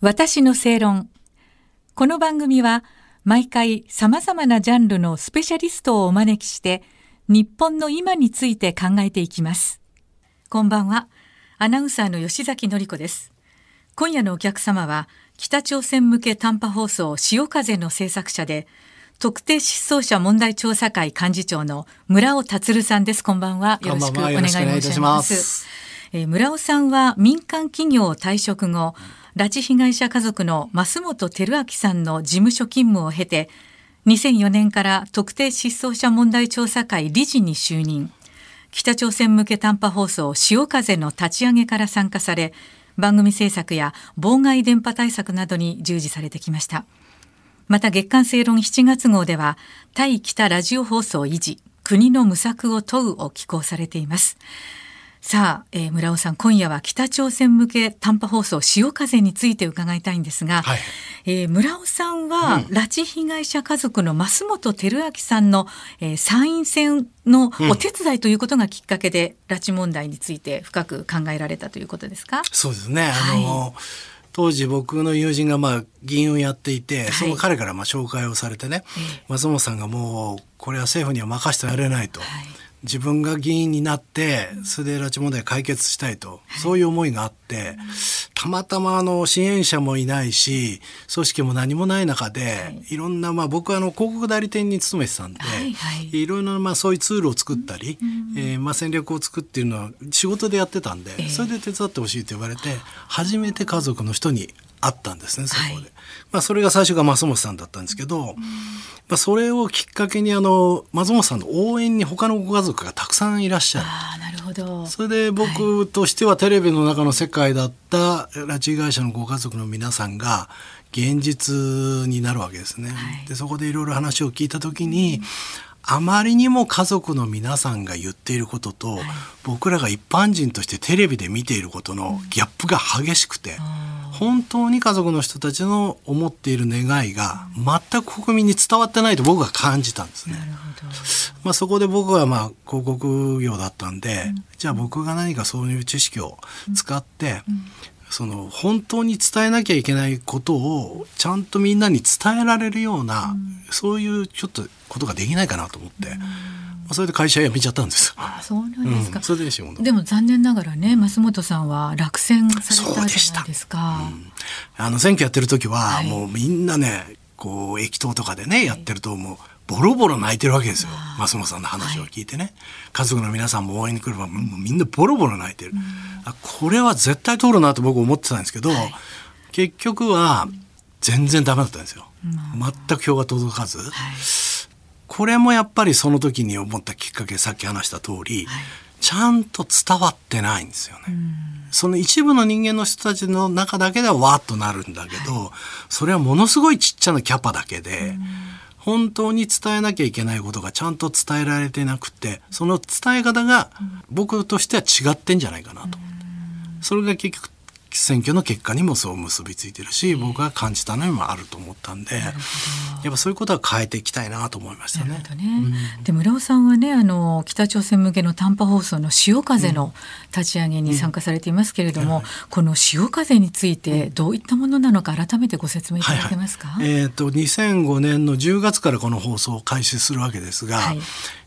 私の正論。この番組は毎回様々なジャンルのスペシャリストをお招きして日本の今について考えていきます。こんばんは。アナウンサーの吉崎のり子です。今夜のお客様は北朝鮮向け短波放送潮風の制作者で特定失踪者問題調査会幹事長の村尾達さんです。こんばんは。よろしくお願い申します。えー、村尾さんは民間企業退職後、拉致被害者家族の増本照明さんの事務所勤務を経て、2004年から特定失踪者問題調査会理事に就任。北朝鮮向け短波放送潮風の立ち上げから参加され、番組制作や妨害電波対策などに従事されてきました。また月刊正論7月号では、対北ラジオ放送維持、国の無策を問うを寄稿されています。さあ、えー、村尾さん今夜は北朝鮮向け短波放送潮風について伺いたいんですが、はい、えー、村尾さんは、うん、拉致被害者家族の増本照明さんの、えー、参院選のお手伝いということがきっかけで、うん、拉致問題について深く考えられたということですか？そうですね。あの、はい。当時僕の友人がまあ議員をやっていて、はい、その彼からまあ紹介をされてね、松本さんがもうこれは政府には任せてやれないと、はい、自分が議員になってそれで拉致問題解決したいと、そういう思いがあってたまたまあの支援者もいないし組織も何もない中で、い、ろんなまあ僕はあの広告代理店に勤めてたんで、いろい。ろなまあそういうツールを作ったり、えー、まあ戦略を作っているのは仕事でやってたんで、それで手伝ってほしいと言われて初めて家族の人に会ったんですねそこで。はい、まあ、それが最初が松本さんだったんですけど、まあ、それをきっかけにあの松本さんの応援に他のご家族がたくさんいらっしゃる。あなるほどそれで僕としてはテレビの中の世界だった拉致被害者のご家族の皆さんが現実になるわけですね。はい、でそこでいろいろ話を聞いた時に、あまりにも家族の皆さんが言っていることと、はい、僕らが一般人としてテレビで見ていることのギャップが激しくて。うん本当に家族の人たちの思っている願いが全く国民に伝わってないと僕は感じたんですね。まあ、そこで僕はまあ広告業だったんで、うん、じゃあ僕が何かそういう知識を使って、うん、その本当に伝えなきゃいけないことをちゃんとみんなに伝えられるような、うん、そういうちょっとことができないかなと思って。それで会社辞めちゃったんです。あ、そうなんですか。うん、それででも残念ながらね、増本さんは落選されたじゃないですか。うん、あの選挙やってる時は、はい、もうみんなね、こう駅頭とかでね、やってるともう。ボロボロ泣いてるわけですよ。増本さんの話を聞いてね、はい、家族の皆さんも応援に来ればみんなボロボロ泣いてる、うん、これは絶対通るなと僕思ってたんですけど、はい、結局は全然ダメだったんですよ、全く票が届かず、はい。これもやっぱりその時に思ったきっかけさっき話した通り、はい、ちゃんと伝わってないんですよね。その一部の人間の人たちの中だけではわーっとなるんだけど、はい、それはものすごいちっちゃなキャパだけで、本当に伝えなきゃいけないことがちゃんと伝えられてなくてその伝え方が僕としては違ってんじゃないかなと。それが結局選挙の結果にもそう結びついてるし、僕が感じたのにもあると思ったんで、やっぱそういうことは変えていきたいなと思いましたね。ね。うん、で村尾さんはねあの北朝鮮向けの短波放送の潮風の立ち上げに参加されていますけれども、うんうん、この潮風についてどういったものなのか改めてご説明いただけますか？はいはい、えっ、ー、と2005年の10月からこの放送を開始するわけですが、はい、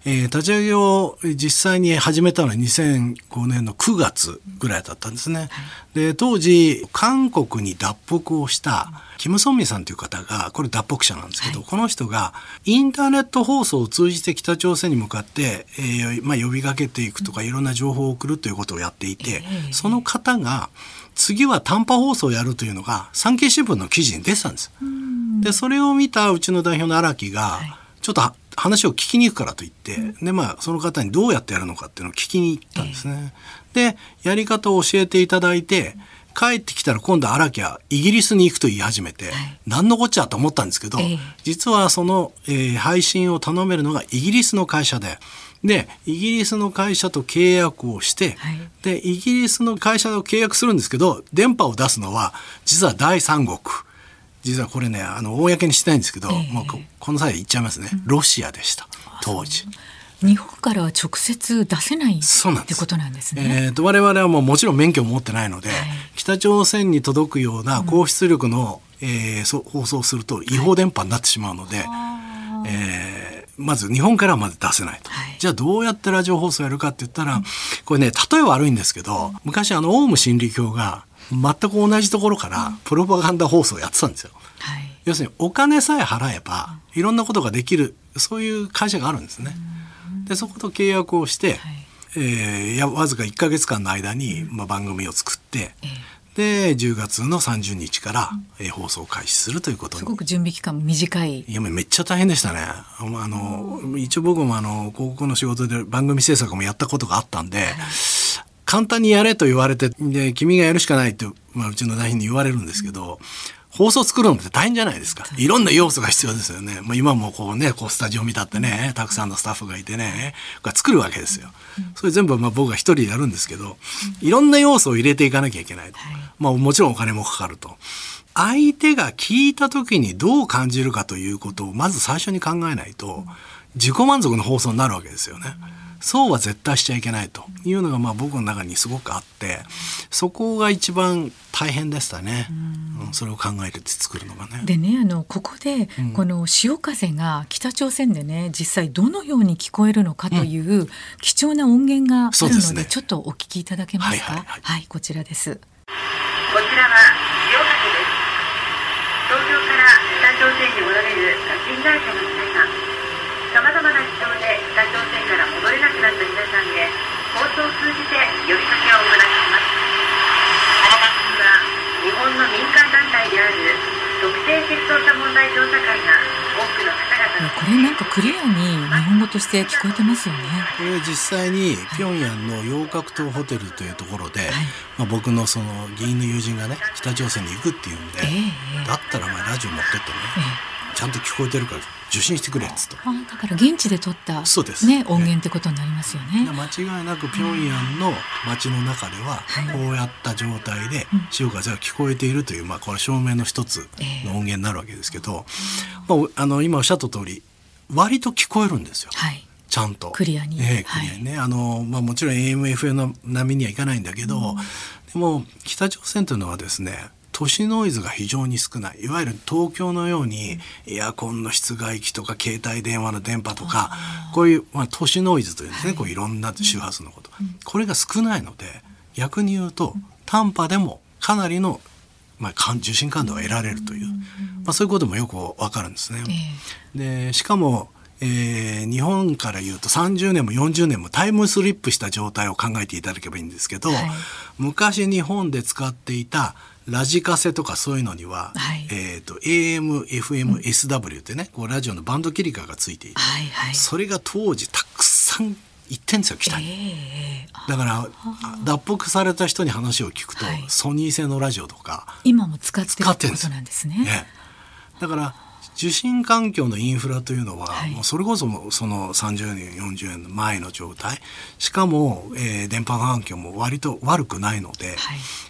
えー、立ち上げを実際に始めたのは2005年の9月ぐらいだったんですね。で当時韓国に脱北をしたキム・ソンミさんという方がこれ脱北者なんですけど、はい、この人がインターネット放送を通じて北朝鮮に向かって、えーまあ、呼びかけていくとかいろんな情報を送るということをやっていて、えー、その方が次は短波放送をやるというのが産経新聞の記事に出てたんです。でそれを見たうちの代表の荒木が、はい。ちょっと話を聞きに行くからと言って、うん、でまあその方にどうやってやるのかっていうのを聞きに行ったんですね。でやり方を教えていただいて帰ってきたら今度荒木はイギリスに行くと言い始めて、はい、何のこっちゃと思ったんですけど、えー、実はその、えー、配信を頼めるのがイギリスの会社で。でイギリスの会社と契約をして、はい、でイギリスの会社と契約するんですけど電波を出すのは実は第三国。実はこれねあの公にしてないんですけど、えー、もうこの際言っちゃいますね、ロシアでした。当時。日本からは直接出せないってことなんですね。えーと、我々はもうもちろん免許を持ってないので、はい、北朝鮮に届くような高出力の、うん、えー、放送すると違法電波になってしまうので、はい、えー、まず日本からはまず出せないと、はい、じゃあどうやってラジオ放送やるかって言ったら、これね例え悪いんですけど、昔あのオウム真理教が全く同じところからプロパガンダ放送をやってたんですよ。要するにお金さえ払えばいろんなことができるそういう会社があるんですね。でそこと契約をして、はい、えー、やわずか1か月間の間に、まあ、番組を作って、で10月の30日から、えー、放送開始するということすごく準備期間も短い。いやめっちゃ大変でしたね。あの一応僕もあの広告の仕事で番組制作もやったことがあったんで、簡単にやれと言われてで君がやるしかないって、まあ、うちの代表に言われるんですけど、放送作るのって大変じゃないですか。いろんな要素が必要ですよね。まあ、今もこうね、こうスタジオ見たってね、たくさんのスタッフがいてね、が作るわけですよ。それ全部まあ僕が一人でやるんですけど、いろんな要素を入れていかなきゃいけない。まあもちろんお金もかかると。相手が聞いた時にどう感じるかということをまず最初に考えないと、自己満足の放送になるわけですよね。そうは絶対しちゃいけないというのがまあ僕の中にすごくあってそこが一番大変でしたね、うん、それを考えて作るのがね。でねあのここで、この潮風が北朝鮮でね実際どのように聞こえるのかという貴重な音源があるのでで、ね、ちょっとお聞きいただけますか、はい、はいはい、こちらです。こちらは潮風です。東京から北朝鮮に戻れるガチン会社の皆さんさまざまな事情で北朝鮮から戻れなくなった皆さんへ放送を通じて呼びかけを行っていますこの番組は日本の民間団体である特定失踪者問題調査会が多くの方々これなんかクリアに日本語として聞こえてますよね。これ実際に平壌の洋格島ホテルというところで、はい、まあ、僕のその議員の友人がね北朝鮮に行くっていうんで、えー、だったらまあラジオ持ってってね、えー、ちゃんと聞こえてるから受信してくれっつとあだから現地で撮ったそうです、ね、音源ってことになりますよね、間違いなく平壌の街の中ではこうやった状態で潮風が聞こえているという、まあ、これ証明の一つの音源になるわけですけど、まあ、あの今おっしゃった通り割と聞こえるんですよ。はい。ちゃんと。クリアに。ええ、クリアにね。はい、あの、まあもちろん AMFM の波にはいかないんだけど、うん、でも北朝鮮というのはですね、都市ノイズが非常に少ない。いわゆる東京のようにエアコンの室外機とか携帯電話の電波とかこういう、まあ、都市ノイズというんですね、はい、こういろんな周波数のこと、これが少ないので逆に言うと短波でもかなりのまあ、受信感度が得られるという、まあ、そういうこともよくわかるんですね。でしかもえー、日本から言うと30年も40年もタイムスリップした状態を考えていただければいいんですけど、はい、昔日本で使っていたラジカセとかそういうのには、はい、えっ、ー、と AM、FM、SW ってね、こうラジオのバンド切り替えがついていて、はいはい、それが当時たくさん行ってんですよ北に、えー、だから脱北された人に話を聞くと、はい、ソニー製のラジオとか今も使ってるってことなんですね。ねだから受信環境のインフラというのは、はい、もうそれこそその30年40年の前の状態。しかも、えー、電波環境も割と悪くないので、はい、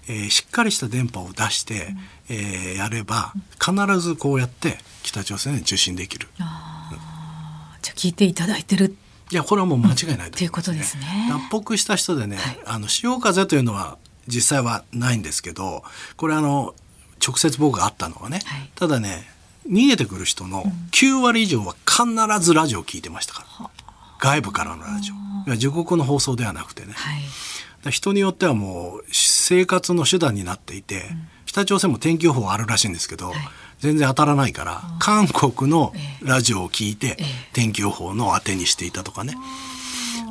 えー、しっかりした電波を出して、うん、えー、やれば必ずこうやって北朝鮮で受信できる。うん、じゃあ聞いていただいてる。いやこれはもう間違いないと、ね、ということですね。脱北した人でね、はい、あの潮風というのは実際はないんですけどこれあの直接僕があったのはね、ただね逃げてくる人の9割以上は必ずラジオを聞いてましたから、外部からのラジオ。自国の放送ではなくてね、はい、人によってはもう生活の手段になっていて、うん、北朝鮮も天気予報あるらしいんですけど、はい、全然当たらないから韓国のラジオを聞いて、天気予報の当てにしていたとかね。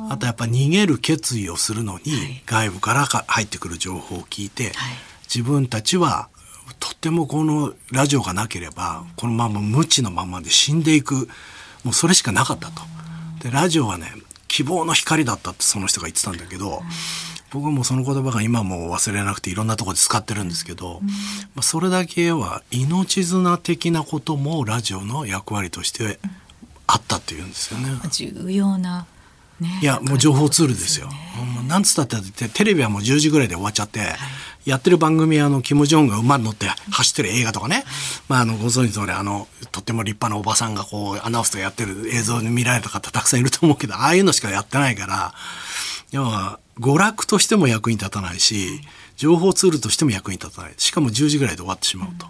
あとやっぱ逃げる決意をするのに外部から入ってくる情報を聞いて、自分たちはとってもこのラジオがなければこのまま無知のままで死んでいくもうそれしかなかったと。でラジオはね希望の光だったってその人が言ってたんだけど僕もその言葉が今も忘れなくていろんなとこで使ってるんですけど、まあ、それだけは命綱的なこともラジオの役割としてあったっていうんですよね。重要なね、いやもう情報ツールですよ。ね、なんつったってテレビはもう10時ぐらいで終わっちゃって、はい、やってる番組はあのキム・ジョンが馬に乗って走ってる映画とかね、まあ、あのご存知の通りあのとっても立派なおばさんがこうアナウンスとかやってる映像に見られた方たくさんいると思うけどああいうのしかやってないから要は娯楽としても役に立たないし情報ツールとしても役に立たない。しかも10時ぐらいで終わってしまうと。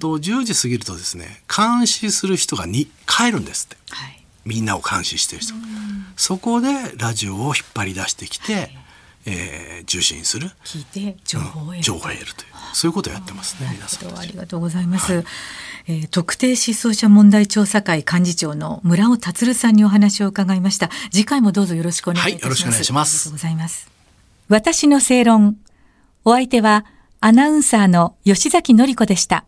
と10時過ぎるとですね監視する人がに帰るんですって、はい、みんなを監視してる人。そこでラジオを引っ張り出してきて、はい。えー、受信する聞いて情報を得る,、情報を得るという。そういうことをやってますね皆さんありがとうございます、はい、えー、特定失踪者問題調査会幹事長の村尾達さんにお話を伺いました。次回もどうぞよろしくお願いいたします、はい、よろしくお願いします。ありがとうございます。私の正論。お相手はアナウンサーの吉崎紀子でした